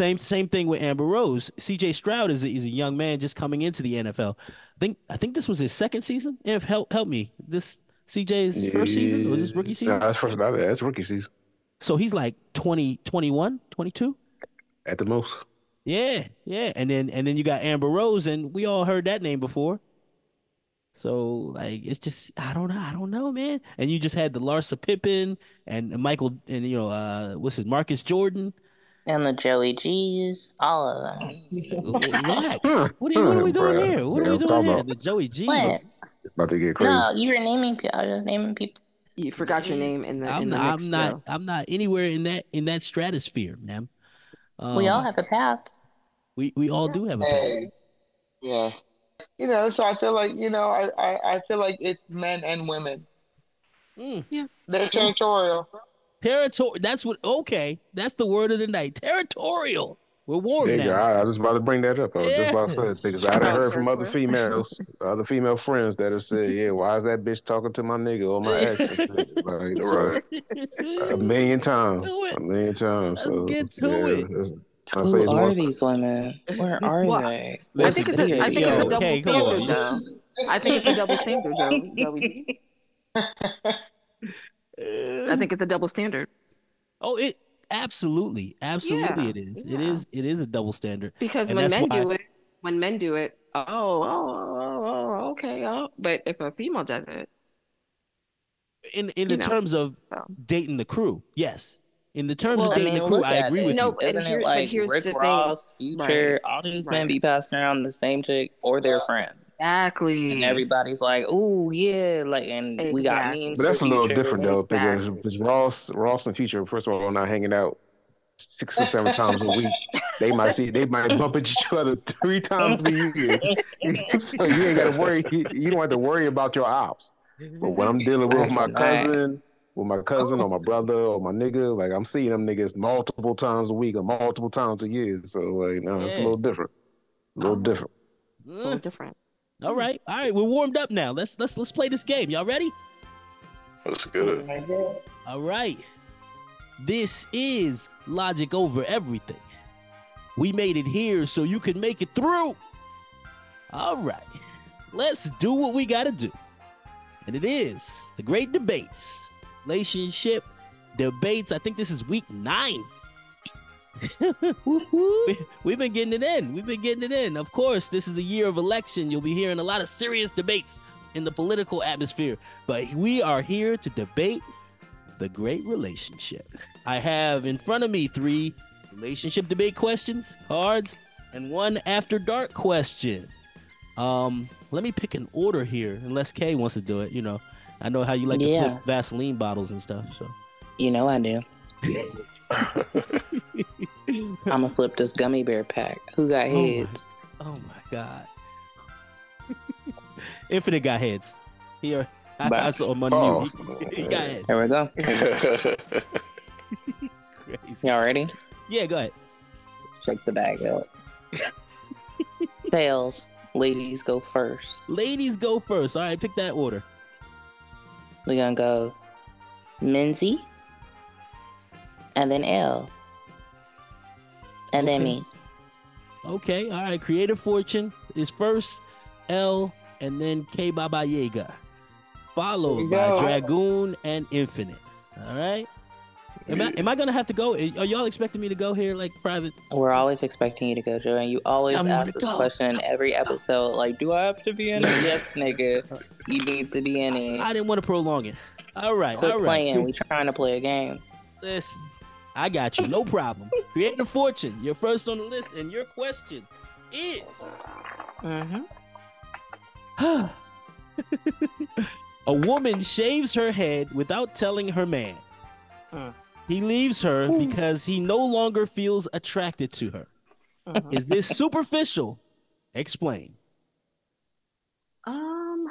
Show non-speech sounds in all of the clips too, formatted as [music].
Same same thing with Amber Rose. C.J. Stroud is a, is a young man just coming into the NFL. I think I think this was his second season. If help help me, this C.J.'s first season was his rookie season. that's first. That's rookie season So he's like 20, 21, 22. at the most. Yeah, yeah. And then and then you got Amber Rose, and we all heard that name before. So like it's just I don't know, I don't know, man. And you just had the Larsa Pippen and Michael and you know uh what's his Marcus Jordan. And the Joey G's, all of them. Relax. What are, what are we doing bruh. here? What Yeah, are we I'm doing talking here? about- The Joey G's. What? About to get crazy. No, you were naming people. I was just naming people. You forgot your name in the I'm in the not, mix. I'm not though. I'm not anywhere in that in that stratosphere, man. Um, we all have a past. we we all do have a Hey, yeah. You know, so I feel like you know, I I, I feel like it's men and women. Mm. They're territorial. Territory. That's what. Okay, that's the word of the night. Territorial. We're warm There you go. now. I, I was about to bring that up. I was just about to say because I done heard from other females, other female friends that have said, "Yeah, why is that bitch talking to my nigga or my ex?" [laughs] like, right. a million times, Do it. a million times. Let's so, get to yeah, it. I say Who are more- these women? Where [laughs] are Well, they? I think it's a, I think it's a double okay, come standard though. I think it's a double standard though. [laughs] Joey. I uh, think it's a double standard Oh, it absolutely, absolutely, Yeah, it is. It yeah. is. It is a double standard. because And when men why- do it, when men do it, oh, oh, oh, oh, okay, oh. But if a female does it, In in the know, terms of so. dating the crew, yes. In the terms Well, of I dating mean, the crew, I agree it. with No, you. and Isn't here- it like here's Rick the thing. Future, Right. all these Right. men be passing around the same chick or their friends? Exactly. And everybody's like, "Oh yeah," like, and we got Exactly. memes. But that's a little Future. different though, because Exactly. because Ross, Ross and Future, first of all, are not hanging out six or seven times a week. They might see, they might bump into each other three times a year. [laughs] so you ain't got to worry. You, you don't have to worry about your ops. But when I'm dealing with my cousin, with my cousin or my brother or my nigga, like I'm seeing them niggas multiple times a week or multiple times a year. So like, no, it's a little different. A little different. a little different. All hmm. right, all right. We're warmed up now. Let's let's let's play this game. Y'all ready? That's good. All right. This is logic over everything. We made it here so you can make it through. All right. Let's do what we got to do. And it is the great debates. Relationship debates. I think this is week nine. [laughs] we, we've been getting it in. We've been getting it in. Of course, this is a year of election. You'll be hearing a lot of serious debates in the political atmosphere. But we are here to debate the great relationship. I have in front of me three relationship debate questions, cards, and one after dark question. Um, let me pick an order here, unless Kay wants to do it. You know, I know how you like to Yeah. flip Vaseline bottles and stuff. So You know I do. [laughs] [laughs] I'm gonna flip this gummy bear pack. Who got Oh my- heads? Oh my god. [laughs] Infinite got heads. Here, I, I Bah. saw him on Oh. [laughs] He got heads. Here we go. Crazy. Y'all ready? Yeah, go ahead. Check the bag out. Tails. Ladies go first. Ladies go first. All right, pick that order. We're gonna go Minzy. And then L. And then me. Okay, all right. Creative Fortune is first, L, and then K Baba Yaga, There followed by. Dragoon and Infinite. All right. Am I, am I gonna have to go? Are y'all expecting me to go here like private? We're always expecting you to go, Joe, and you always Tell me when ask this go. question in every episode. Like, do I have to be in it? [laughs] yes, nigga. You need to be in it. I didn't want to prolong it. All right, Quit all right. playing. We trying to play a game. Listen, I got you. No problem. Creative Fortune, you're first on the list, and your question is. Mm-hmm. a woman shaves her head without telling her man. Mm. He leaves her because he no longer feels attracted to her. Mhm. Is this superficial? Explain. Um.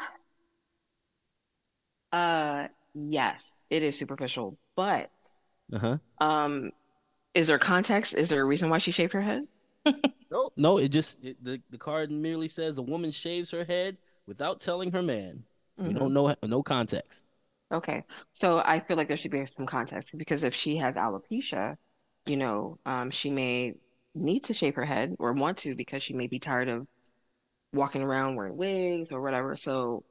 Uh. Yes, it is superficial, but Uh huh. um, is there context? Is there a reason why she shaved her head? [laughs] No, no. It just it, the the card merely says a woman shaves her head without telling her man. We Mhm. don't know no context. Okay, so I feel like there should be some context because if she has alopecia, you know, um, she may need to shave her head or want to because she may be tired of walking around wearing wigs or whatever. So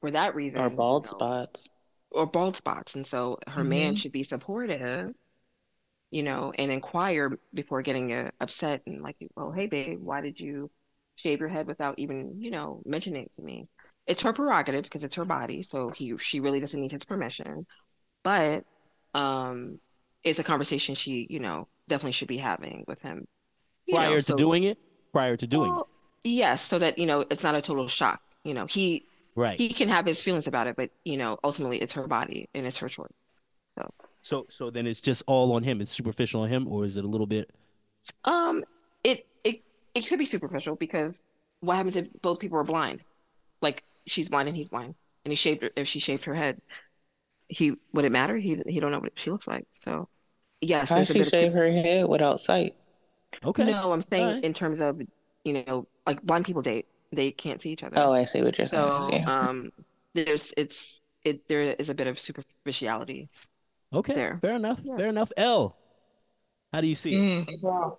for that reason, Or bald you know, spots. Or bald spots. And so her man Mhm. should be supportive, you know, and inquire before getting uh, upset and like, oh, hey, babe, why did you shave your head without even, you know, mentioning it to me? It's her prerogative because it's her body, so he she really doesn't need his permission. But um, it's a conversation she, you know, definitely should be having with him. you know, Prior to so- doing it, prior to doing it. Yes, so that you know it's not a total shock. You know, he Right. he can have his feelings about it, but you know, ultimately it's her body and it's her choice. So so so then it's just all on him. It's superficial on him, or is it a little bit? Um, it it it could be superficial because what happens if both people are blind? Like she's blind and he's blind, and he shaved her. If she shaved her head, he would it matter? He he don't know what she looks like. So yes, How there's a she bit of her head without sight? Okay. no. I'm saying Alright. in terms of you know like blind people date, they can't see each other. Oh, I see what you're saying. I So see. [laughs] um, there's it's it there is a bit of superficiality. Okay. There. Fair enough. Yeah. Fair enough. L. How do you see it? Mm, wow.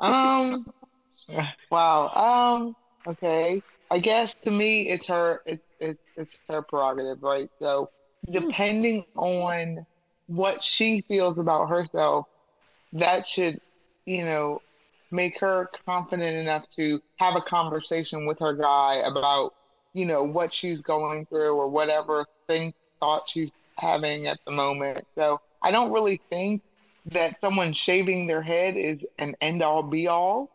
um, [laughs] wow. Um, okay. I guess to me, it's her. It's it's it's her prerogative, right? So, depending on what she feels about herself, that should, you know, make her confident enough to have a conversation with her guy about, you know, what she's going through or whatever thing thought she's having at the moment. So, I don't really think that someone shaving their head is an end all be all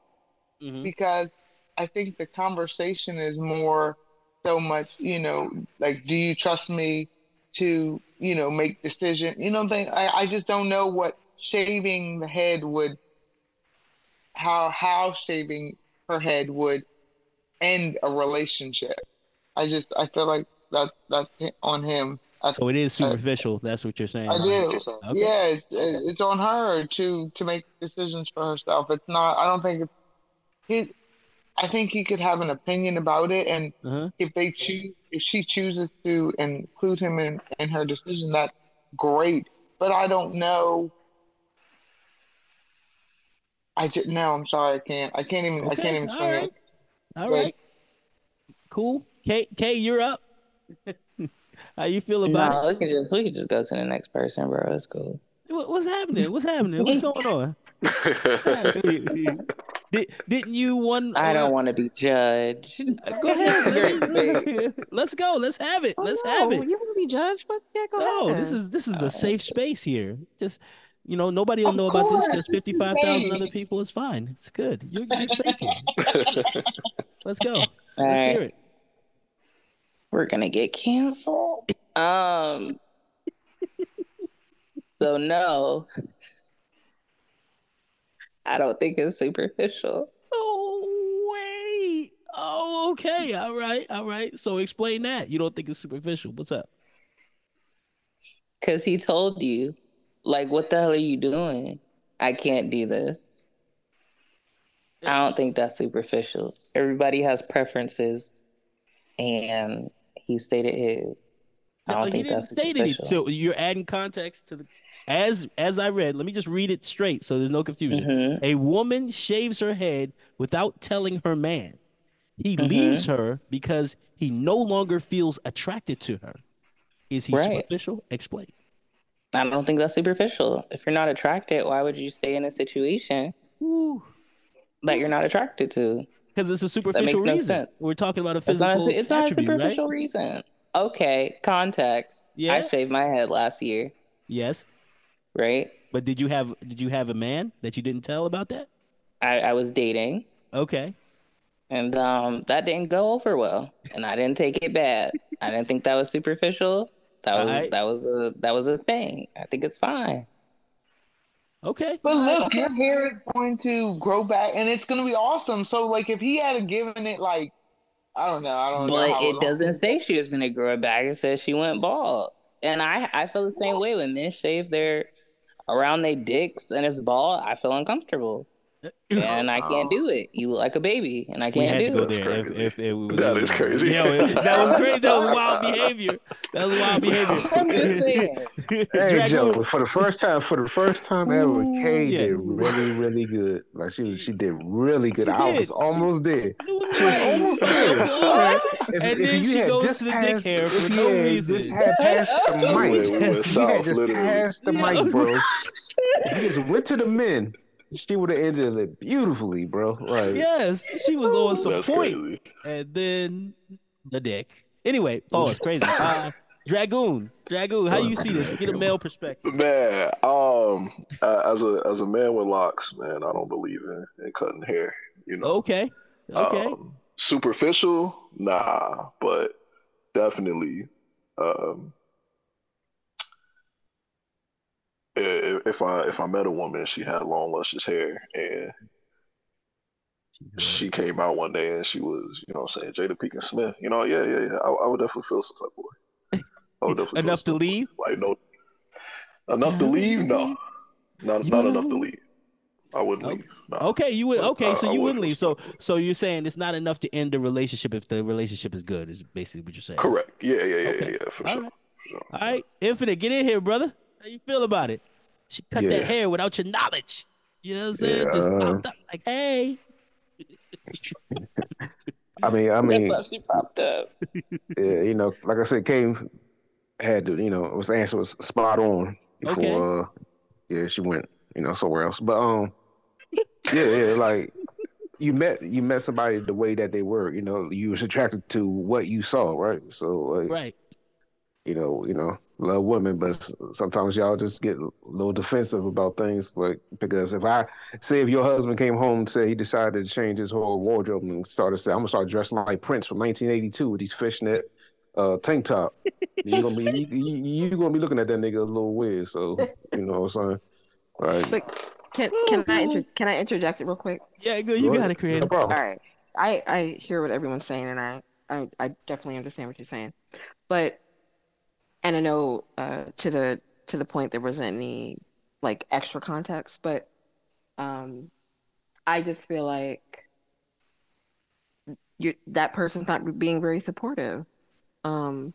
Mhm. because I think the conversation is more so much, you know, like, do you trust me to, you know, make decision? You know, thing. I, I just don't know what shaving the head would, how how shaving her head would end a relationship. I just I feel like that that's on him. I, So it is superficial. That's what you're saying. I do. Okay. Yeah, it's, it's on her to to make decisions for herself. It's not. I don't think it's. He, I think he could have an opinion about it, and Uh-huh. if they choose, if she chooses to include him in in her decision, that's great. But I don't know. I just no. I'm sorry. I can't. I can't even. I can't even all swing right. it. All Right. right. Cool. K K, you're up. [laughs] How you feel about No, we can just we can just go to the next person, bro. It's cool. What, what's happening? What's happening? What's [laughs] going on? [laughs] Did, didn't you one? I uh, don't want to be judged. Go ahead. Let's go. Let's have it. Oh, Let's no, have it. You want to be judged, but yeah, go No, ahead. this is this is the Uh, safe space here. Just you know, nobody will Of know about this. course, Just fifty five thousand other people. It's fine. It's good. You're, you're [laughs] safe here. Let's go. All Let's hear it. we're gonna get canceled. Um. So no, I don't think it's superficial. Oh wait. Oh okay. All right. All right. So explain that. You don't think it's superficial? What's up? Cause he told you, like, what the hell are you doing? I can't do this. I don't think that's superficial. Everybody has preferences, and he stated his. I don't he think that's superficial. So you're adding context to the as as I read. Let me just read it straight so there's no confusion. Mhm. A woman shaves her head without telling her man. He Mhm. leaves her because he no longer feels attracted to her. Is he Right. superficial? Explain. I don't think that's superficial. If you're not attracted, why would you stay in a situation that you're not attracted to? Because it's a superficial no reason. sense. We're talking about a It's not, physical a, it's not a superficial right? reason. Okay, context. Yeah. I shaved my head last year, Yes. right? But did you have did you have a man that you didn't tell about that? I, I was dating, Okay. and um, that didn't go over well, and I didn't take it bad. I didn't think that was superficial. That was Alright. that was a that was a thing. I think it's fine. Okay. But look, your hair is going to grow back, and it's going to be awesome. So, like, if he had given it, like, I don't know, I don't know. But it doesn't say she was gonna grow it back. It says she went bald, and I I feel the same way when men shave their around their dicks and it's bald. I feel uncomfortable. And I can't do it. You look like a baby, and I can't had to do go it. there. That's If, crazy. if, if, we That is crazy. Yo, it- that was crazy. That was wild [laughs] behavior. That was wild behavior. [laughs] I'm just saying. [laughs] Hey Joe, for the first time, for the first time ever, mm, Kay Yeah. did really, really good. Like she was, she did really good. She I did. was almost there. It was She was right. almost there. they pulled her, If, And if then you she goes to the dick passed- hair for no had reason. Just had passed the We mic. went- we went If you south, had just literally. passed the mic, bro. If you just went to the men. She would have ended it beautifully, bro. Like, Yes, she was on some That's points. crazy. And then the dick. Anyway, oh, it's crazy. [laughs] Uh, Dragoon, Dragoon, how do you see this? Get a male perspective. Man, um, uh, as a as a man with locks, man, I don't believe in, in cutting hair. You know, Okay, okay. Um, superficial, nah, but definitely, um, i- if I if I met a woman she had long luscious hair and she came out one day and she was, you know, what I'm saying Jada Pinkett Smith, you know, yeah, yeah, yeah, I, I would definitely feel some type of way. I would definitely Enough to some type of leave? like no, enough to leave, no, not You not know? enough to leave. I wouldn't Okay. leave. No. Okay, you would. Okay, I- so you would wouldn't leave. So, so you're saying it's not enough to end the relationship if the relationship is good. Is basically what you're saying. Correct. Yeah, yeah, yeah, Okay. yeah, yeah, for All sure. right. For sure. All right, Infinite, get in here, brother. How you feel about it? She cut that hair without your knowledge. You know what I'm saying? Yeah, Just popped up like, hey. I mean, I mean, That's why she popped up. yeah, you know, like I said, Kane had to, you know, was answer was spot on before, uh, yeah, she went, you know, somewhere else. But um, yeah, yeah, like you met you met somebody the way that they were, you know, you was attracted to what you saw, right? So, like, Right. you know, you know, love women, but sometimes y'all just get a little defensive about things, like because if I say if your husband came home and said he decided to change his whole wardrobe and started saying I'm gonna start dressing like Prince from 1982 with these fishnet uh, tank top, [laughs] you gonna be you, you, you gonna be looking at that nigga a little weird. So you know what I'm saying? Right. But can can I inter- can I interject it real quick? Yeah, good. You go got ahead. it, creative. No. All right. I I hear what everyone's saying, and I I, I definitely understand what you're saying, but and I know uh, to the to the point there wasn't any like extra context, but um, I just feel like you that person's not being very supportive. Um,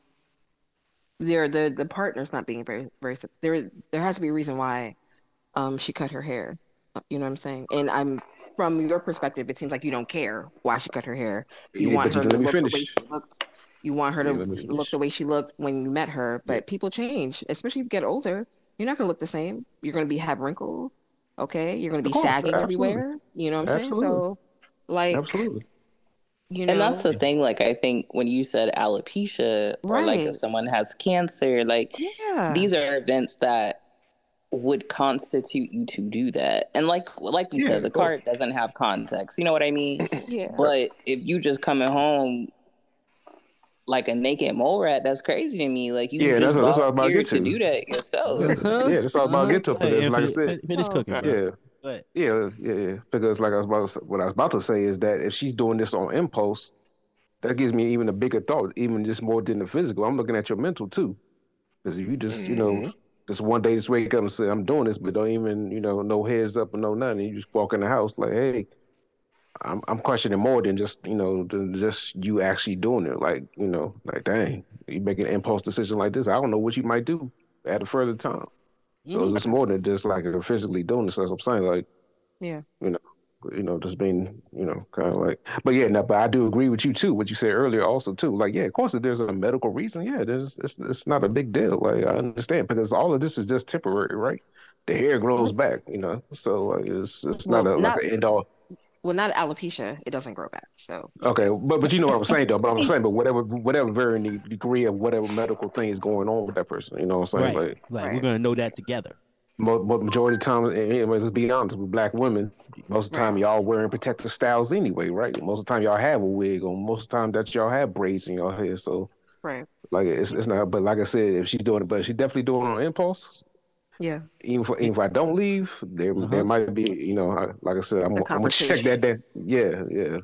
there the the partner's not being very very there. There has to be a reason why um she cut her hair. You know what I'm saying? And I'm from your perspective, it seems like you don't care why she cut her hair. You Yeah, want her to look the way she looked. You want her to Yeah, let me finish. look the way she looked when you met her. But people change, especially if you get older. You're not gonna look the same. You're gonna be have wrinkles. Okay, you're gonna be course, sagging absolutely. everywhere. You know what I'm saying? So, like, Absolutely. you know, And that's the thing, like I think when you said alopecia or like if someone has cancer, like yeah, these are events that would constitute you to do that. And like like we Yeah, said, the of card doesn't have context. You know what I mean? yeah. But if you just coming home like a naked mole rat, that's crazy to me. Like you Yeah, just that's what- that's what I'm about to get to to. do that yourself. [laughs] Uh-huh. Yeah, that's all about Uh-huh. get to. Hey, Because like I said, fin- finish cooking, God. bro. yeah. Go ahead. Yeah, yeah, yeah. Because like I was about to, what I was about to say is that if she's doing this on impulse, that gives me even a bigger thought, even just more than the physical. I'm looking at your mental too. Because if you just, you know, Mhm. just one day just wake up and say I'm doing this, but don't even, you know, no heads up or no nothing, you just walk in the house like, hey, I'm I'm questioning more than just, you know, than just you actually doing it. Like, you know, like dang, you making an impulse decision like this. I don't know what you might do at a further time. So it's more than just like physically doing this. As I'm saying, like Yeah. you know, you know, just being, you know, kind of like. But yeah, no, but I do agree with you too. What you said earlier, also too. Like, yeah, of course, if there's a medical reason, yeah, there's it's it's not a big deal. Like I understand because all of this is just temporary, right? The hair grows oh. back, you know. So like, it's it's not Well, a not- like an end all. Well, not alopecia. It doesn't grow back. So Okay, but but you know what I'm saying though. But I'm [laughs] saying, but whatever whatever varying degree of whatever medical thing is going on with that person, you know what I'm saying? Right. Like. Like we're gonna know that together. But, mo- majority of the time, and and let's be honest, with black women, most of the time y'all wearing protective styles anyway, right? Most of the time y'all have a wig on. Most of the time that y'all have braids in your hair. So right. like it's it's not. But like I said, if she's doing it, but she's definitely doing it on impulse. Yeah. Even if, even if I don't leave, there Uh-huh. there might be, you know, I, like I said, I'm, I'm gonna check that. That yeah, yeah.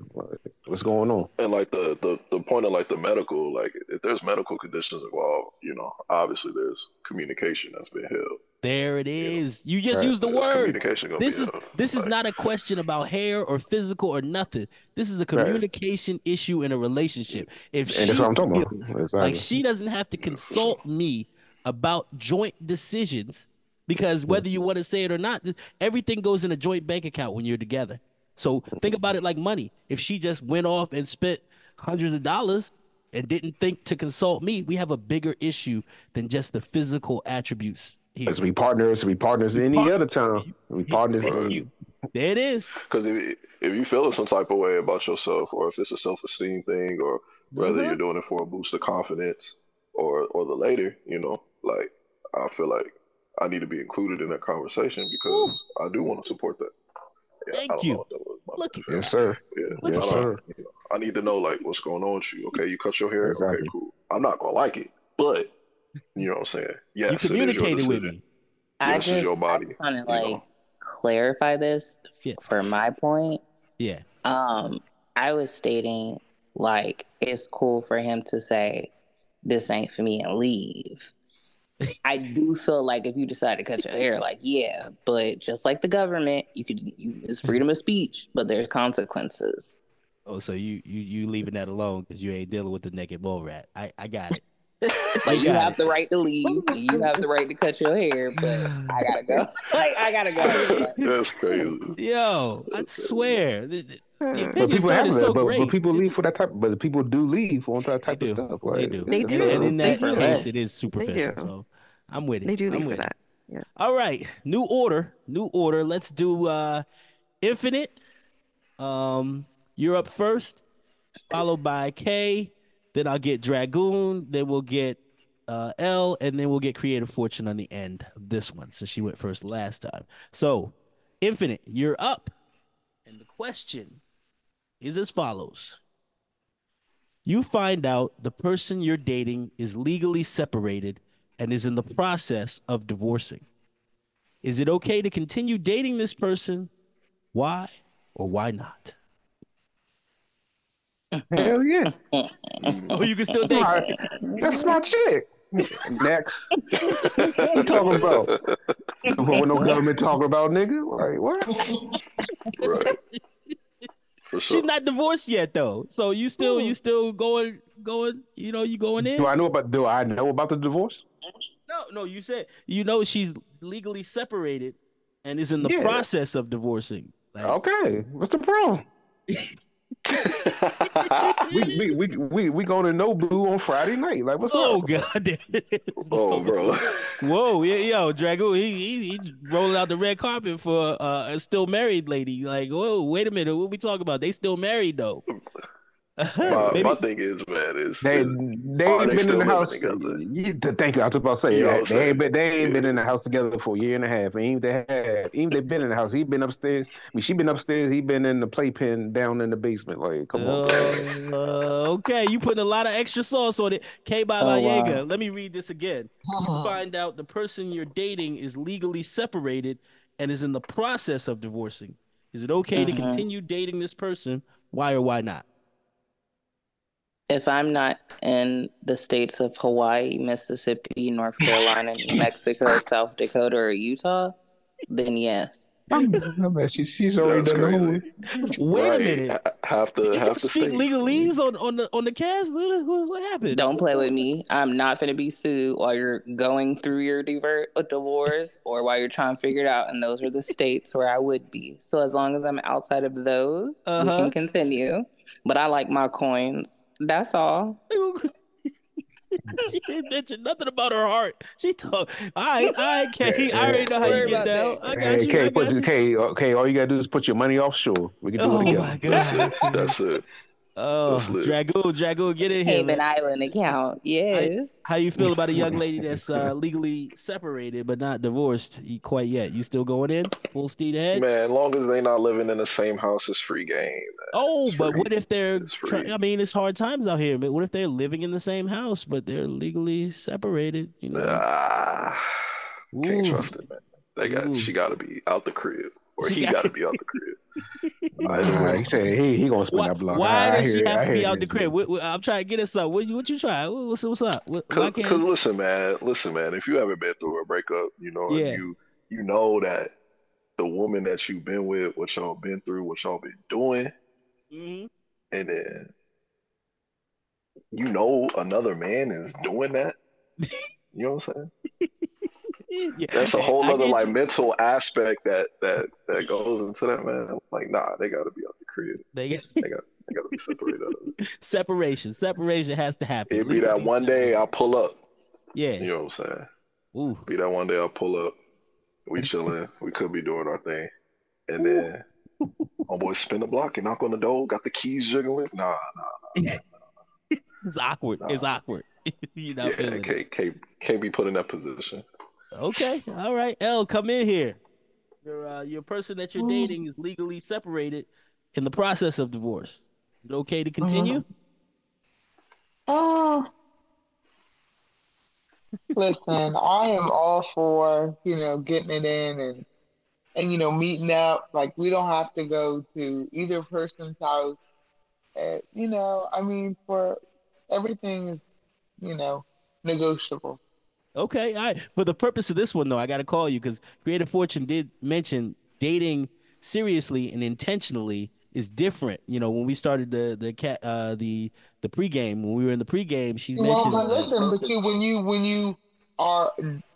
What's going on? And like the, the the point of like the medical, like if there's medical conditions involved, you know, obviously there's communication that's been held. There it is. You just Right. use the This word. Communication gonna This be is a- this is not a question about hair or physical or nothing. This is a communication issue in a relationship. If And she that's what I'm talking about. Exactly. like she doesn't have to consult me about joint decisions because whether you want to say it or not, everything goes in a joint bank account when you're together. So think about it like money. If she just went off and spent hundreds of dollars and didn't think to consult me, we have a bigger issue than just the physical attributes here. As we partners, we partners We any other time. We partners. Thank you. There it is. Because if if you feeling some type of way about yourself, or if it's a self esteem thing, or whether Uh-huh. you're doing it for a boost of confidence, or or the later, you know, like I feel like I need to be included in that conversation because I do want to support that. Yeah, Thank I don't you. know what that was. My Look at Yes, sir. Yeah, Look I, sir. you know, I need to know like what's going on with you. Okay, you cut your hair. Exactly. Okay, cool. I'm not gonna like it, but you know what I'm saying. [laughs] Yes, you it is your communicated with decision. me. I This just, your body, I just want to like know. clarify this Yeah. for my point. Yeah. Um, I was stating like it's cool for him to say this ain't for me and leave. I do feel like if you decide to cut your hair, like yeah, but just like the government, you could you, it's freedom of speech, but there's consequences. Oh, so you you you leaving that alone because you ain't dealing with the naked mole rat. I I got it. [laughs] Like you have it. the right to leave, and you have the right to cut your hair, but I gotta go. [laughs] like I gotta go. That's crazy. Yo, I swear, the, the- the But opinion people started have that. so but, great. but people leave for that type. But people do leave for that type of do. stuff. They do. They And- do. And in They that do. case, it is superficial. do. So I'm with it. They do I'm leave with for that. Yeah. All right, new order, new order. Let's do uh Infinite. Um, you're up first, followed by K. Then I'll get Dragoon. Then we'll get uh L, and then we'll get Creative Fortune on the end of this one, since she went first last time. So, Infinite, you're up, and the question is as follows. You find out the person you're dating is legally separated and is in the process of divorcing. Is it okay to continue dating this person? Why or why not? Hell yeah. Oh, you can still date. Right. That's my chick. Next. What you talking about? What no government talking about, nigga? Like what? Right. For sure. She's not divorced yet though. So you still you hmm. still going going, you know, you going in? Do I know about? Do I know about the divorce? No, no, you said you know she's legally separated and is in the Yeah. process of divorcing. Like, Okay. What's the problem? [laughs] We we we we, we going to Nobu on Friday night. Like what's Oh up? god. damn it. [laughs] oh, bro. Whoa, yeah, yo, Dragoon, he, he he rolling out the red carpet for uh, a still married lady. Like, whoa, wait a minute, what we talking about? They still married though. [laughs] My, Maybe- my thing is, man, is, They is they ain't they been in the house. together? Thank you. I was about to say You know that. they ain't been they ain't been in the house together for a year and a half. And even they had even they been in the house. He been upstairs. I mean, she been upstairs. He been in the playpen down in the basement. Like, come on. man. Uh, okay, you putting a lot of extra sauce on it. K Baba Oh, Yaga. wow. Let me read this again. You find out the person you're dating is legally separated and is in the process of divorcing. Is it okay to Mhm. continue dating this person? Why or why not? If I'm not in the states of Hawaii, Mississippi, North Carolina, New [laughs] Mexico, South Dakota, or Utah, then yes. I bet she, she's already that's done the crazy. whole. Wait a minute. Ha- Have to Did you have to speak stay. legalese on, on the on the cast? What, what, what happened? Don't What's play with going me. I'm not going to be sued while you're going through your diver- uh, divorce or while you're trying to figure it out. And those are the states where I would be. So as long as I'm outside of those, we Uh-huh. can continue. But I like my coins. That's all. [laughs] she didn't mention nothing about her heart. She talk. All right, all right, K. I already know how you get down. that. I got Hey, you. K, I put got you. K, okay. Uh, all you gotta do is put your money offshore. We can do Oh it together. my That's god. it. That's it. Oh, That's lit. Dragoon, Dragoon, get in here. Cayman man. Island account. Yes. How you feel about a young lady [laughs] that's uh, legally separated but not divorced quite yet? You still going in full speed ahead? Man, as long as they not living in the same house, it's free game. Oh, It's but free. what if they're? It's Try- I mean, it's hard times out here. But what if they're living in the same house but they're legally separated? You know. Ah, can't Ooh. trust it, man. They got Ooh. she got to be out the crib. Or She he got- got to be out the crib. [laughs] Nah, he said he he gonna spin Why, that block. why I- I does she hear- have I to be out the crib? What, what- I'm trying to get us up. What, you- what you try? What- What's, what's up? Because can't? listen, man, listen, man. If you haven't been through a breakup, you know, Yeah. you you know that the woman that you've been with, what y'all been through, what y'all been doing, Mhm. and then you know another man is doing that. [laughs] You know what I'm saying? [laughs] Yeah. That's a whole other like you. mental aspect that that that goes into that man. I'm like, nah, they gotta be out the crib. They get- They got they gotta be separated it. [laughs] separation. Separation has to happen. It'd be that one day I'll pull up. Yeah. You know what I'm saying? Ooh. Be that one day I'll pull up. We chilling. We could be doing our thing. And then homeboy spin the block and knock on the door, got the keys jiggling. Nah, nah. [laughs] It's awkward. It's awkward. You're not Yeah, it. can't, can't, can't be put in that position. Okay. All right. L, come in here. Your uh, your person that you're dating is legally separated in the process of divorce. Is it okay to continue? Uh, listen, I am all for, you know, getting it in and and you know, meeting up. Like we don't have to go to either person's house. Uh, you know, I mean, for everything is, you know, negotiable. Okay. All right. For the purpose of this one, though, I got to call you because Creative Fortune did mention dating seriously and intentionally is different. You know, when we started the the cat uh the the pregame when we were in the pregame, she Well, mentioned. but uh, listen, but you when you when you are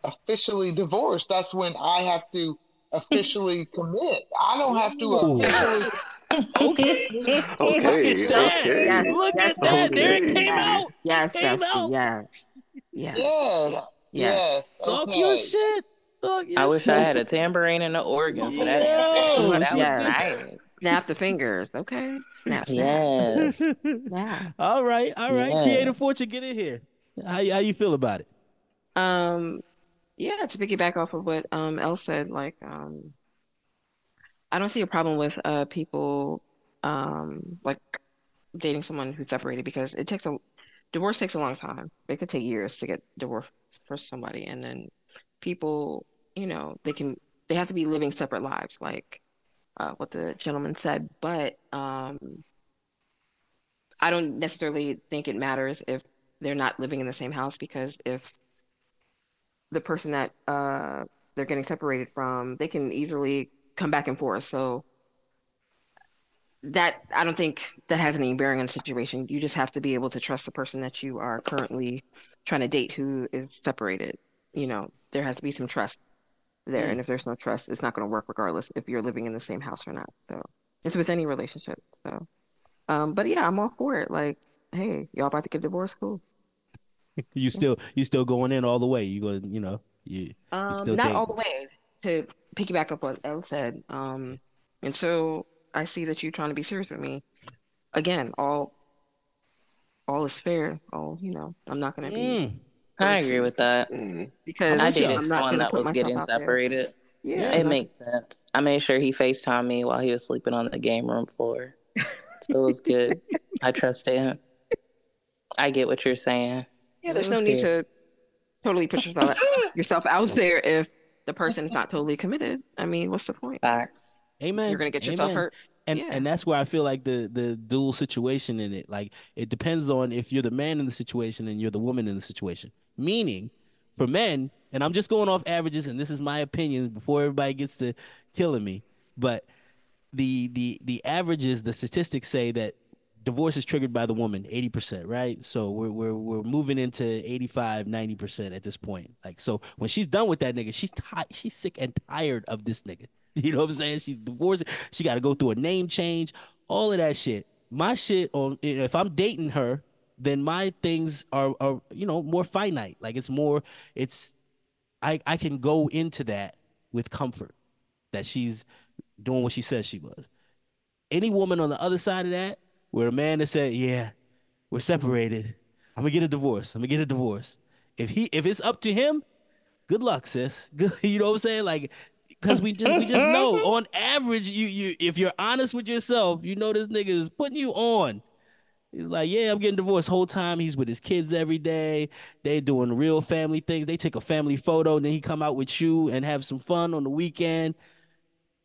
officially divorced, that's when I have to officially [laughs] commit. I don't have to officially. okay. [laughs] Okay, Look at that. okay. Yes, Look yes, at that. There it okay. came out. Yes, Came Bestie, out. yes. Yeah. Yeah. Yeah. Yes. Talk Okay. your shit. Talk your I wish I had a tambourine and an organ for that. Yo, answer. [laughs] that yes. nice. Snap the fingers, okay? Snap, snap. Yes. [laughs] Yeah. all right, all right. Yeah. Creative Fortune, get in here. How, how you feel about it? Um, yeah, to piggyback off of what um Elle said, like um, I don't see a problem with uh people um like dating someone who's separated because it takes a divorce takes a long time. It could take years to get divorced for somebody, and then people, you know, they can they have to be living separate lives, like uh, what the gentleman said. But um, I don't necessarily think it matters if they're not living in the same house because if the person that uh they're getting separated from, they can easily come back and forth. So that I don't think that has any bearing on the situation. You just have to be able to trust the person that you are currently trying to date who is separated. You know, there has to be some trust there. And if there's no trust, it's not going to work regardless if you're living in the same house or not. So it's with any relationship. So, um, but yeah, I'm all for it. Like, hey, y'all about to get divorced? Cool. [laughs] You still you still going in all the way. You go, you know, you Um, not dating. all the way. To piggyback up what Elle said, um, until I see that you're trying to be serious with me, again, all all is fair. All you know, I'm not gonna be Mm. I agree with that. Mm. because I with you. dated someone that was getting separated. Yeah, It makes sense. I made sure he FaceTimed me while he was sleeping on the game room floor. So it was [laughs] good. I trusted him. I get what you're saying. yeah. There's no need to totally put yourself [laughs] yourself out there if the person is not totally committed. I mean, what's the point? Facts. Amen. You're gonna get yourself Amen. hurt. And Yeah. and that's where I feel like the the dual situation in it. Like it depends on if you're the man in the situation and you're the woman in the situation. Meaning, for men, and I'm just going off averages, and this is my opinion before everybody gets to killing me. But the the the averages, the statistics say that divorce is triggered by the woman 80% right so we're we're, we're moving into 85 90% at this point like so when she's done with that nigga she's ti- she's sick and tired of this nigga [laughs] you know what i'm saying she's divorced she got to go through a name change all of that shit my shit on if i'm dating her then my things are are you know more finite like it's more it's i i can go into that with comfort that she's doing what she says she was any woman on the other side of that where a man that said, "Yeah, we're separated. I'm gonna get a divorce. I'm gonna get a divorce." If he, if it's up to him, good luck, sis. Good, [laughs] you know what I'm saying? Like, because we just we just know [laughs] on average, you you if you're honest with yourself, you know this nigga is putting you on. He's like, yeah, I'm getting divorced. Whole time he's with his kids every day. They doing real family things. They take a family photo, and then he come out with you and have some fun on the weekend.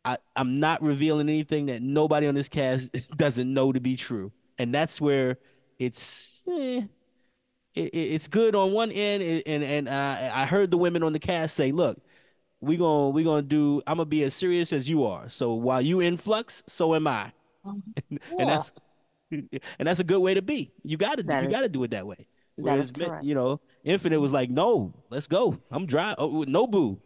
I, I'm not revealing anything that nobody on this cast [laughs] doesn't know to be true, and that's where it's eh, it, it's good on one end, and and I, I heard the women on the cast say, "Look, we gonna we gonna do. I'm gonna be as serious as you are. So while you in flux, so am I, mm-hmm. and, [laughs] and that's and that's a good way to be. You got to That you is- got to do it that way. Whereas, is correct. you know, Infinite was like, "No, let's go. I'm dry. Oh, no boo."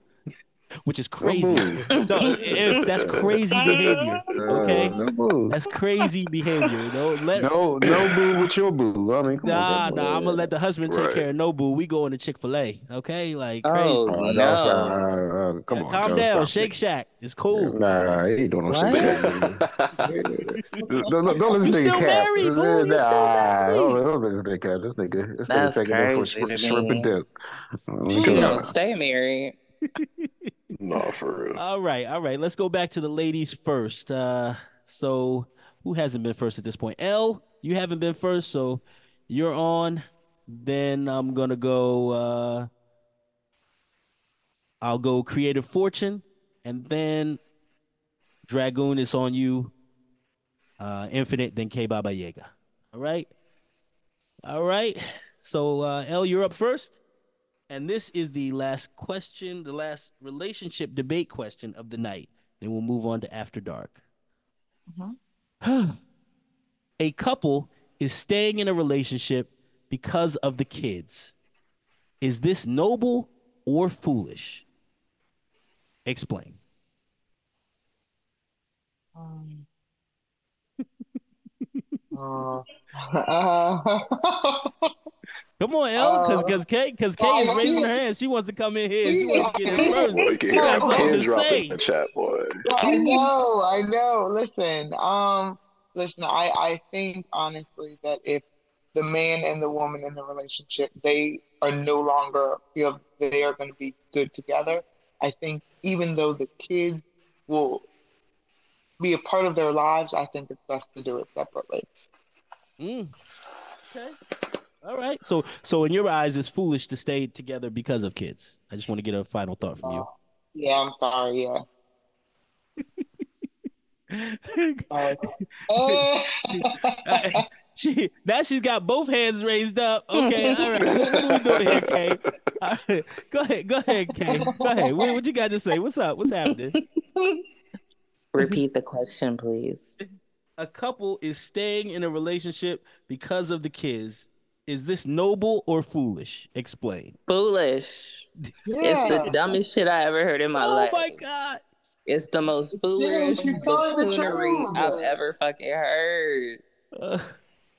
Which is crazy. boo. [laughs] No, if that's crazy [laughs] behavior. Okay, Uh, no boo. that's crazy behavior. You know, let No, no boo with your boo. I mean, come Nah, on. nah, I'm gonna let the husband take Right. care of no boo. We going to Chick Fil A, okay? Like crazy. Oh, Oh, no. no. Uh, uh, come Yeah, on. calm down. stop Shake. Shack, it's cool. Nah, he ain't doing no What? shake shack. [laughs] don't, don't, don't listen You to your still cap. married, boo. You still married. Don't, don't listen to your cap. This nigga, this That's nigga taking up for crazy to shrimp, shrimp and dip. Mm, She come gonna stay married. [laughs] no, for real. All right, all right. Let's go back to the ladies first. Uh, so who hasn't been first at this point? L, you haven't been first, so you're on. Then I'm gonna go. Uh, I'll go creative fortune, and then Dragoon is on you. Uh, Infinite, then K Baba Yaga. All right, all right. So uh, L, you're up first. And this is the last question, the last relationship debate question of the night. Then we'll move on to After Dark. [sighs] a couple is staying in a relationship because of the kids. Is this noble or foolish? Explain. Um, [laughs] [laughs] uh, uh, [laughs] Come on, L, because Uh, because Kay because Kay oh, is my raising her hand. She wants to come in here. She wants to get in first. Boy, can You got hear, something can to say. in the chat, boy. I know, I know. Listen, um, listen, I, I think honestly that if the man and the woman in the relationship, they are no longer feel they are going to be good together, I think even though the kids will be a part of their lives, I think it's best to do it separately. Mm. Okay. All right. So so in your eyes, it's foolish to stay together because of kids. I just want to get a final thought from you. Yeah, I'm sorry, yeah. Uh, [laughs] uh, she now she's got both hands raised up. [laughs] Okay, all right. What, what are we doing here, Kay? All right. Go ahead, go ahead, Kay. Go ahead. What, what you got to say? What's up? What's happening? [laughs] Repeat the question, please. A couple is staying in a relationship because of the kids. Is this noble or foolish? Explain. Foolish. It's the dumbest shit I ever heard in my oh life. Oh my god. It's the most foolish she's buffoonery. I've ever fucking heard. Uh,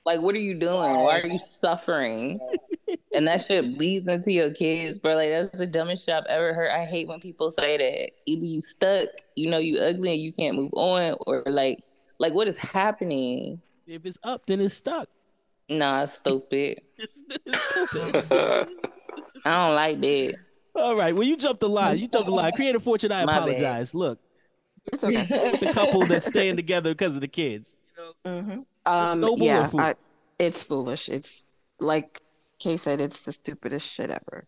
Like, what are you doing? Why are you suffering? And that shit bleeds into your kids, bro. Like, that's the dumbest shit I've ever heard. I hate when people say that. Either you stuck, you know you ugly and you can't move on, or like, like what is happening? if it's up, then it's stuck. Nah, stupid. [laughs] It's, it's stupid. [laughs] I don't like that. All right. Well, you jumped the line. You jumped the line. Creative Fortune, I My bad. apologize. Look, It's okay. the couple that's staying together because of the kids. Mm-hmm. Um, noble yeah, I, it's foolish. It's like Kay said, it's the stupidest shit ever.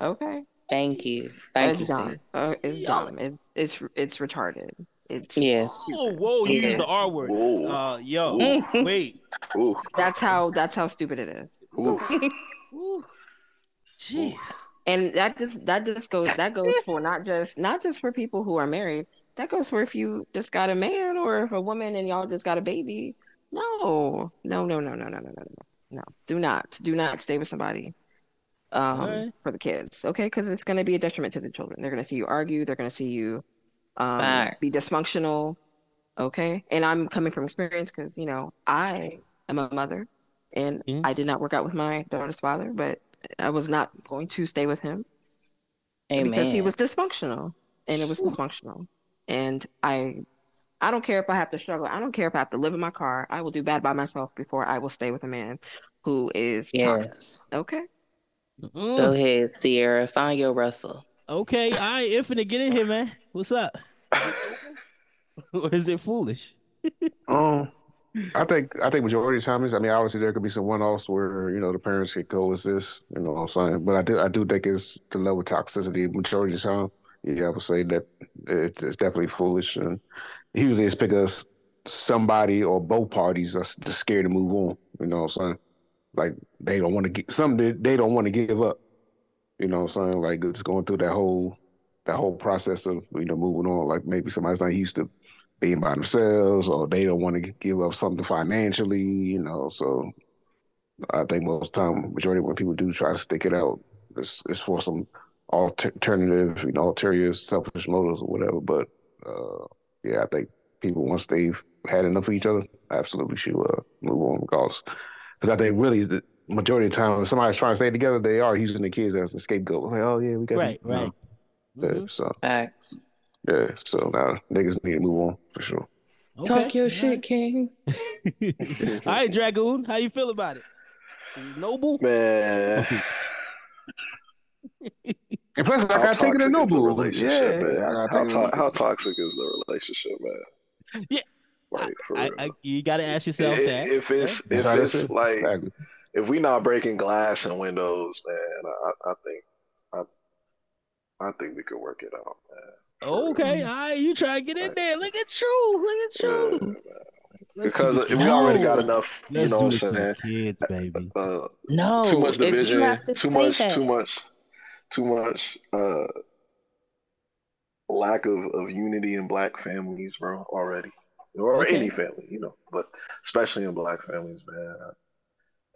Okay, Thank you. Thank it's you. dumb. sis. Uh, it's Yeah. dumb. It, it's it's retarded. It's Yes. Oh, whoa, you Yeah. used the R word. Whoa. Uh, yo, Ooh. wait. Ooh. that's how that's how stupid it is. Ooh. Ooh. [laughs] Jeez. And that just that just goes that goes for not just not just for people who are married. That goes for if you just got a man or if a woman and y'all just got a baby. No, no, no, no, no, no, no, no, no. No, do not, do not stay with somebody um, Alright. for the kids, okay? Because it's going to be a detriment to the children. They're going to see you argue. They're going to see you um, be dysfunctional, okay? And I'm coming from experience because you know I am a mother, and Yeah. I did not work out with my daughter's father, but I was not going to stay with him Amen. because he was dysfunctional and it was dysfunctional and i i don't care if i have to struggle i don't care if i have to live in my car i will do bad by myself before i will stay with a man who is toxic okay Mm. Go ahead, Ciara. Find your Russell. Okay, all right, Infinite, get in here, man. What's up? Or [laughs] is it foolish? [laughs] Um, I think I think majority of the time is I mean obviously there could be some one offs where you know the parents could coexist, you know what I'm saying. But I do I do think it's the level of toxicity majority of the time. yeah, I would say that it's, it's definitely foolish, and usually it's because somebody or both parties are just scared to move on. You know what I'm saying? Like they don't want to get something they don't want to give up. You know what I'm saying? Like it's going through that whole that whole process of you know moving on. Like maybe somebody's not used to being by themselves, or they don't want to give up something financially. You know, so I think most time, majority of when people do try to stick it out, it's, it's for some alternative, you know, ulterior selfish motives or whatever. But uh, yeah, I think people once they've had enough of each other, absolutely should uh, move on because because I think really the majority of the time, when somebody's trying to stay together, they are using the kids as a scapegoat. Like, oh yeah, we got Right, know. Right. Yeah, so Facts. yeah, so now niggas need to move on for sure. Talk your all shit, King. [laughs] all right, Dragoon, how you feel about it noble? Man, [laughs] And plus, I how got taken toxic a noble. relationship, Yeah, man? I got How, to- how toxic is the relationship, man? Yeah. Like for I, real. I, you got to ask yourself if, that. if it's That's if it's like if we not breaking glass and windows, man, I, I think I I think we could work it out, man. For Okay, real. all right, you try to get in there. Look at you. Look at Yeah, you. man. Let's Because the we already got enough, you Let's know what I'm saying? kids, baby. Uh, No, too much division, to too much, that. too much, too much uh lack of, of unity in black families, bro, already. Or Okay. any family, you know, but especially in black families, man.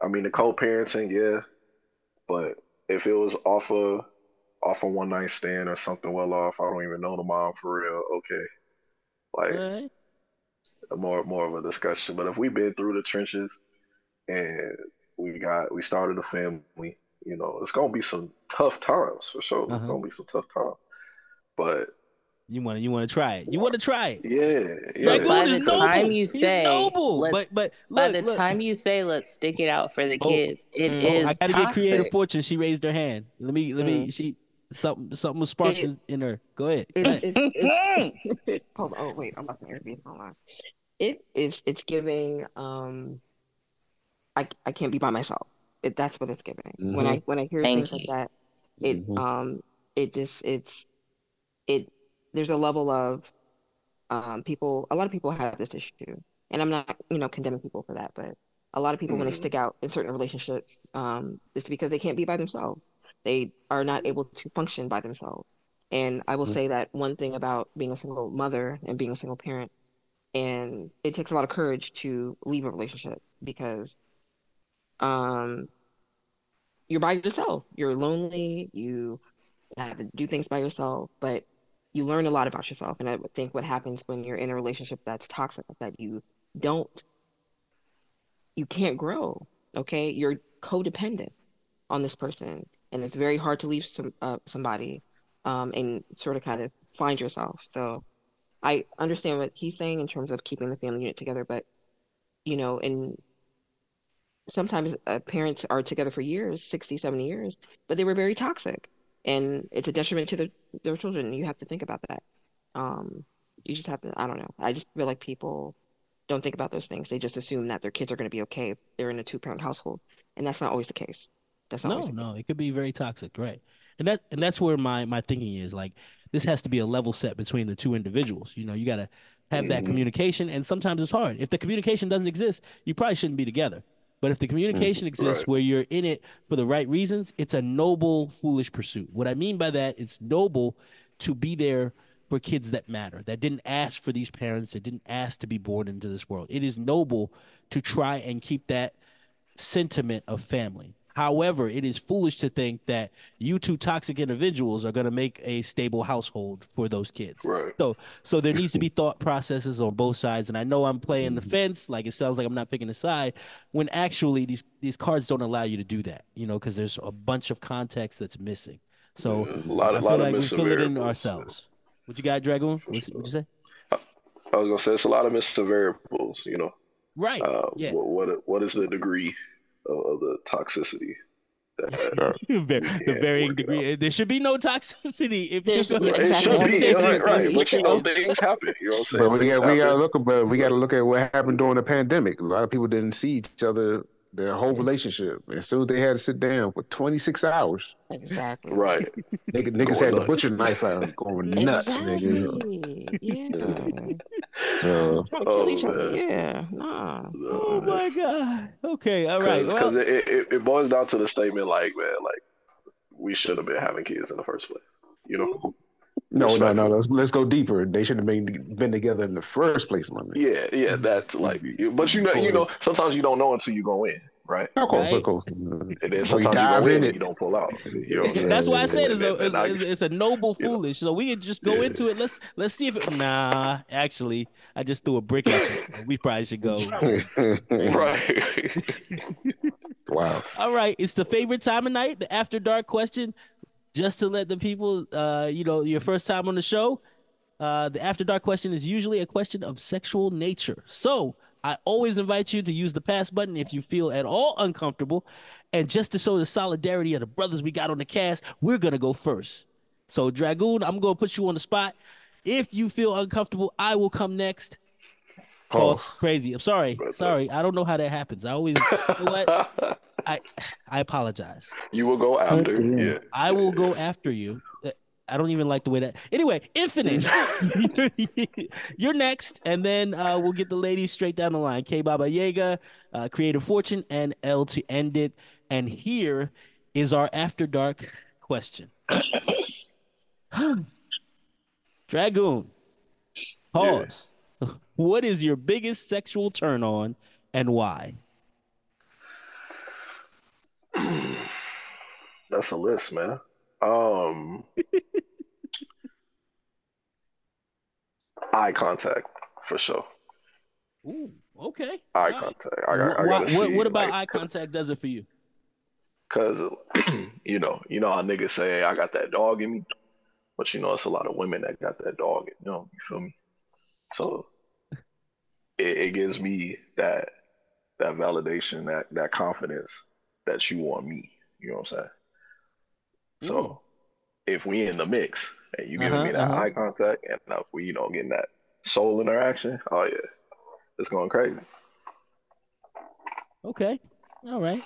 I mean the co-parenting, yeah, but if it was off a off a one night stand or something well off, I don't even know the mom for real, okay. Like All right. more more of a discussion. But if we've been through the trenches and we got we started a family, you know, it's gonna be some tough times for sure. It's Uh-huh. gonna be some tough times. But You want to you want to try it. You want to try it. yeah, yeah. Dragoon By the noble. time you He's say, noble. let's- But but By look, the look. time you say let's stick it out for the Oh, kids, it mm, is Oh, I gotta get creative fortune. She raised her hand. Let me let me Mm. she something something was sparked It- in, in her. Go ahead. It, Go it's, [laughs] it's, hold on. Oh wait, I'm lost my Airbnb. Hold on. It it's it's giving. Um, I I can't be by myself. It, that's what it's giving. When I when I hear Thank things like that, it Mhm. um it just it's it. There's a level of um people. A lot of people have this issue, and I'm not you know condemning people for that, but a lot of people when they Mhm. stick out in certain relationships, um, it's because they can't be by themselves. They are not able to function by themselves. And I will Mhm. say that one thing about being a single mother and being a single parent, and it takes a lot of courage to leave a relationship because um you're by yourself. You're lonely, you have to do things by yourself, but you learn a lot about yourself. And I think what happens when you're in a relationship that's toxic, that you don't you can't grow. Okay. You're codependent on this person. And it's very hard to leave some uh, somebody um, and sort of kind of find yourself. So I understand what he's saying in terms of keeping the family unit together, but you know, and sometimes uh, parents are together for years, 60, 70 years, but they were very toxic. And it's a detriment to their, their children. You have to think about that. Um, you just have to, I don't know. I just feel like people don't think about those things. They just assume that their kids are going to be okay they're in a two parent household. And that's not always the case. That's No, no, it could be very toxic, right? And that and that's where my my thinking is like this has to be a level set between the two individuals. You know, you got to have that Mhm. communication, and sometimes it's hard. If the communication doesn't exist, you probably shouldn't be together. But if the communication exists right. where you're in it for the right reasons, it's a noble, foolish pursuit. What I mean by that, it's noble to be there for kids that matter, that didn't ask for these parents, that didn't ask to be born into this world. It is noble to try and keep that sentiment of family. However, it is foolish to think that you two toxic individuals are going to make a stable household for those kids. Right. So, so there needs to be thought processes on both sides. And I know I'm playing the Mm-hmm. fence, like it sounds like I'm not picking a side, when actually these these cards don't allow you to do that. You know, because there's a bunch of context that's missing. So Yeah, a lot, I a feel lot like of we fill it in ourselves. What you got, Dragoon? What's, what'd you say? I was gonna say it's a lot of missing variables. You know, Right. uh, yeah. what, what what is the degree of, of the toxicity that [laughs] the varying work it degree. There should be no toxicity if There's- you're gonna- It exactly. should be Stay right, right, but you know things happen. You know what I'm saying? But we got we got to look at but we got to look at what happened during the pandemic. A lot of people didn't see each other their whole relationship. As soon as they had to sit down for 26 hours, Exactly. Right. nigga, niggas Going had the butcher knife out, going [laughs] nuts, nigga. Exactly. Yeah. Uh, Trying to kill Oh, each other. man. Yeah. Nah. Oh my god. Okay, all right. Because Well, it, it, it boils down to the statement like, man, like we should have been having kids in the first place. You know? No, no, no. Let's let's go deeper. They should have been been together in the first place, my man. Yeah, yeah, that's like mm-hmm. but you know you know, sometimes you don't know until you go in, right? Of course, Right. of course. And then Before you sometimes you dive go in in and it. you don't pull out. You know what that's why I said it's a, it's, I- it's, it's a noble you know. foolish. So we could just go Yeah. into it. Let's let's see if it. Nah, actually, I just threw a brick at you. We probably should go. [laughs] Right. [laughs] [laughs] wow. All right, it's the favorite time of night, the after dark question. Just to let the people, uh, you know, your first time on the show, uh, the after dark question is usually a question of sexual nature. So I always invite you to use the pass button if you feel at all uncomfortable. And just to show the solidarity of the brothers we got on the cast, we're gonna go first. So Dragoon, I'm gonna put you on the spot. If you feel uncomfortable, I will come next. Oh, crazy. I'm sorry. Brother. Sorry. I don't know how that happens. I always you know what? [laughs] I I apologize. you will go after. damn. Yeah. I will go after you. I don't even like the way that. Anyway, Infinite, [laughs] you're next, and then uh, we'll get the ladies straight down the line. K Baba Yaga, uh, Creative Fortune, and L to end it. And here is our after dark question. [coughs] Dragoon, pause. What is your biggest sexual turn on, and why? [sighs] That's a list, man. Um [laughs] eye contact for sure. Ooh, okay. Eye All right. contact. I, got, I Wha- gotta what, what about like, eye contact does it for you? Cause [clears throat] you know, you know how niggas say I got that dog in me, but you know it's a lot of women that got that dog. You know, you feel me? So it, it gives me that that validation, that that confidence that you want me. You know what I'm saying? So if we in the mix and you giving Uh-huh, me that uh-huh. eye contact, and if we you know getting that soul interaction, oh yeah, it's going crazy. Okay. All right.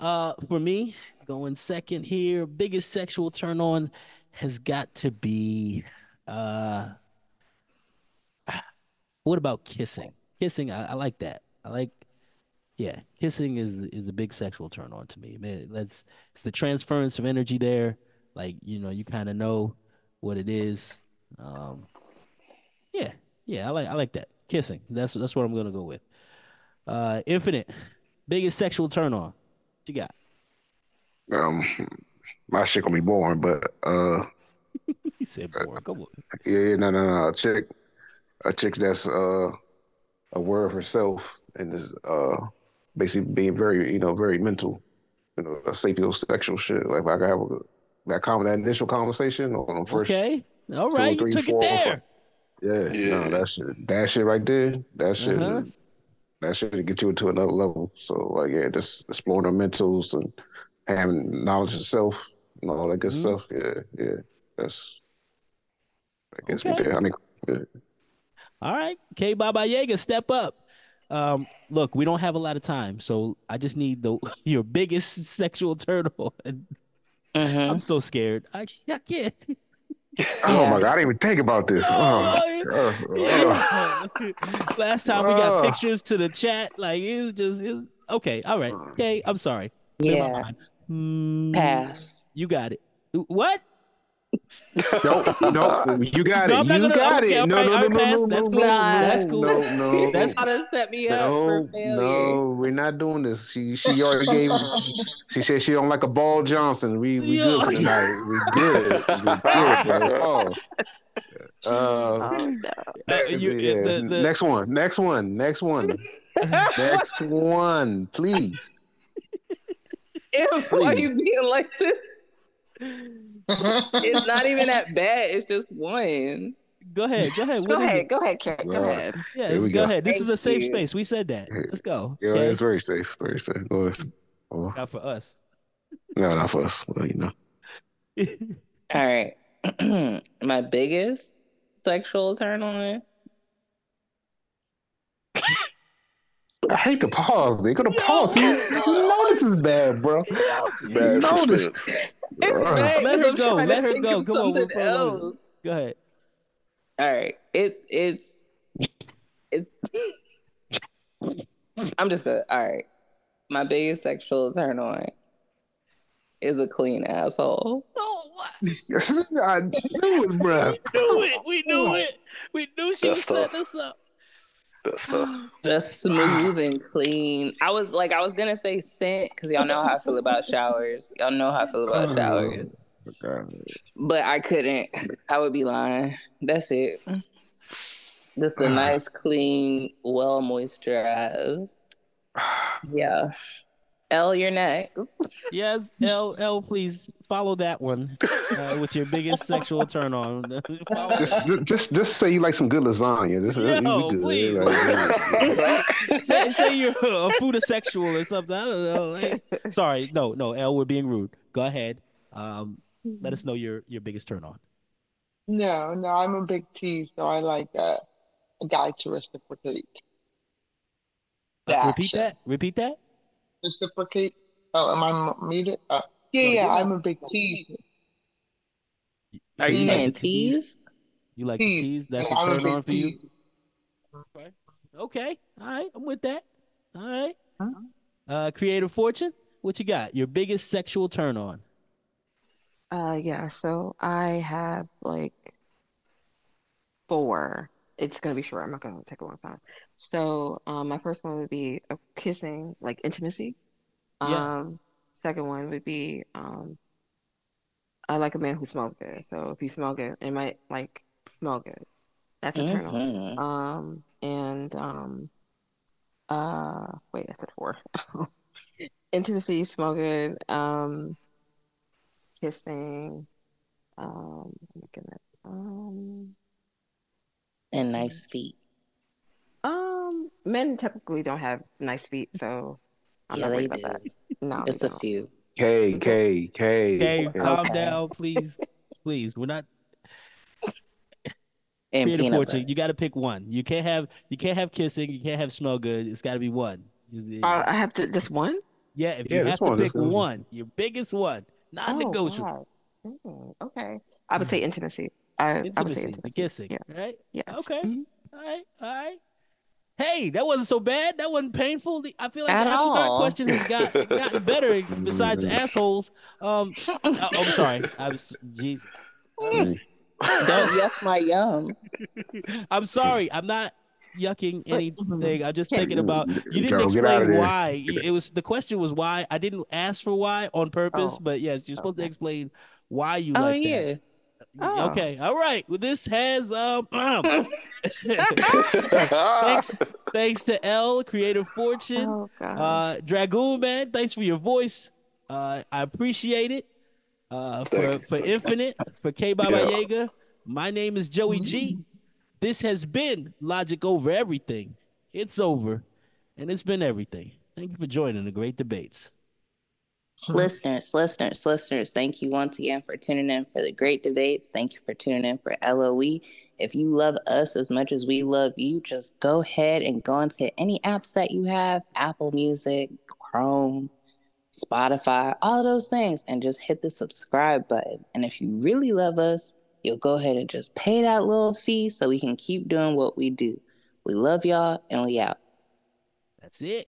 Uh for me, going second here, biggest sexual turn on has got to be uh [sighs] what about kissing? Kissing, I, I like that. I like yeah, kissing is is a big sexual turn on to me. Man, that's it's the transference of energy there. Like, you know, you kind of know what it is. Um yeah, yeah, I like I like that. Kissing. That's that's what I'm gonna go with. Uh Infinite, biggest sexual turn on. What you got? Um, my shit gonna be boring, but uh, [laughs] He said boring. Come on. yeah, yeah, no, no, no. A chick, a chick that's uh aware of herself and is uh basically being very, you know, very mental, you know, a sapiosexual shit. Like if I can have a, that con that initial conversation on the first, Okay. all right, two, right, you took four, it there. yeah, Yeah. no, that shit, that shit right there, that shit, Uh-huh. that shit to get you into another level. So like, yeah, just exploring the mentals and having knowledge of self and all that good Mhm. stuff. Yeah, yeah, that's that gets me Okay. there. I mean, All right. K Baba Yaga, step up. Um, look, we don't have a lot of time, so I just need the [laughs] your biggest sexual turn on. Mhm. I'm so scared. I, I can't. oh Yeah. my god, I didn't even think about this. Oh, Oh, oh, oh. Yeah. [laughs] Last time we got Oh. pictures to the chat, like it was just it was, okay. All right. Okay, I'm sorry. Clear Yeah. mind. Hmm, Pass. You got it. What? No, no, you got No, it. You gonna- got okay, it. No, okay, no, all no, right, no, no, That's no, cool. no, That's no, cool. No, no, [laughs] That's- How to set me up for failure. no, we're not doing this. She she already gave. She, she said she don't like a ball Johnson. We we good tonight. We good. We good, bro. Oh. Uh, Oh, no. Uh, you- yeah. the- the- Next one. Next one. Next one. Next one, please. [laughs] Ew, why are you being like this? It's not even that [laughs] bad. It's just one. Go ahead. Go ahead. Go What is ahead. it? Go ahead, Kat. Go ahead. Yeah, go go. ahead. This is a safe you. space. We said that. Let's go. Yeah, Okay? it's very safe. Very safe. Go ahead. Oh, Not for us. no, not for us. Well, you know. [laughs] All right. [clears throat] My biggest sexual turn on I hate the pause. They go to pause. You, you know this is bad, bro. Bad No, this- suspense. Bad Let 'cause her go. Let her think go. of Come on, we'll something prolong it. else. Go ahead. All right. It's it's it's I'm just gonna all right. My biggest sexual turn on is a clean asshole. Oh, [laughs] what? I knew it, bro. we knew it. We knew it. We knew she was tough. setting us up. That's [gasps] tough. Just smooth and clean. I was like, I was gonna say scent because y'all know how I feel about showers. Y'all know how I feel about oh, showers, but I couldn't. I would be lying. That's it. Just a [sighs] nice, clean, well moisturized. [sighs] Yeah. L, you're next. Yes, L L. Please follow that one uh, with your biggest sexual turn on. [laughs] Just, just, just say you like some good lasagna. This, Yo, good. please. Like, [laughs] say, say you're a foodosexual or something. I don't know. Like- sorry, no, no, L, we're being rude. Go ahead. Um, let us know your your biggest turn on. No, no, I'm a big T, so I like uh, a guy to reciprocate. The Uh, repeat that. Repeat that. Reciprocate. Oh, am I muted? Uh, yeah, No, yeah, I'm a big T. Are So you like tease? tease? You like the Tease. tease? That's a I'm a turn big on for you. Okay. Okay. All right. I'm with that. All right. Huh? Uh, creative fortune. What you got? Your biggest sexual turn on. Uh, yeah, so I have like four. It's gonna be short. I'm not gonna take a long time. So, um, my first one would be a kissing, like intimacy. Yeah. Um, second one would be um, I like a man who smells good. So if you smell good, it might like smell good. That's a turn on. Mhm. Um, and um, uh, wait, I said four. [laughs] Intimacy, smell good. Um, kissing. Um, oh my goodness. Um, And nice feet. um, men typically don't have nice feet, so I'm Yeah, not they worried about do. that. No, It's a few. K, K, K. Hey, calm Okay. down, please. Please. We're not And creative peanut fortune. butter. You got to pick one. You can't have you can't have kissing. You can't have smell good. It's got to be one. Uh, I have to just one. yeah, if Yeah, you this have to one, pick one. one, your biggest one, non-negotiable. Oh, wow. Mm, okay. I would say intimacy. I, I would say Intimacy, kissing, Yeah. right? Yes. Okay. Mhm. All right, all right. Hey, that wasn't so bad. That wasn't painful. I feel like At the after dark all. question has got gotten better. Besides [laughs] assholes, um, I, I'm sorry. I was, Jesus. [laughs] Don't yuck my yum. [laughs] I'm sorry. I'm not yucking anything. I'm just Can't- thinking about. You didn't Joe, get out of explain why. It was the question was why. I didn't ask for why on purpose, Oh, but yes, you're supposed to explain why you Oh like yeah. that. Oh. Okay. All right. Well, this has um. [clears throat] [laughs] thanks, thanks to L Creative Fortune, Oh uh, Dragoon Man. Thanks for your voice. Uh, I appreciate it. Uh, for for Infinite, for K Baba Yeah. Yaga. My name is Joey G. This has been Logic Over Everything. It's over, and it's been everything. Thank you for joining the great debates. Mm-hmm. Listeners, listeners, listeners, thank you once again for tuning in for the great debates. Thank you for tuning in for LOE. If you love us as much as we love you, just go ahead and go into any apps that you have Apple Music, Chrome, Spotify, all of those things, and just hit the subscribe button. And if you really love us, you'll go ahead and just pay that little fee so we can keep doing what we do. We love y'all and we out. That's it.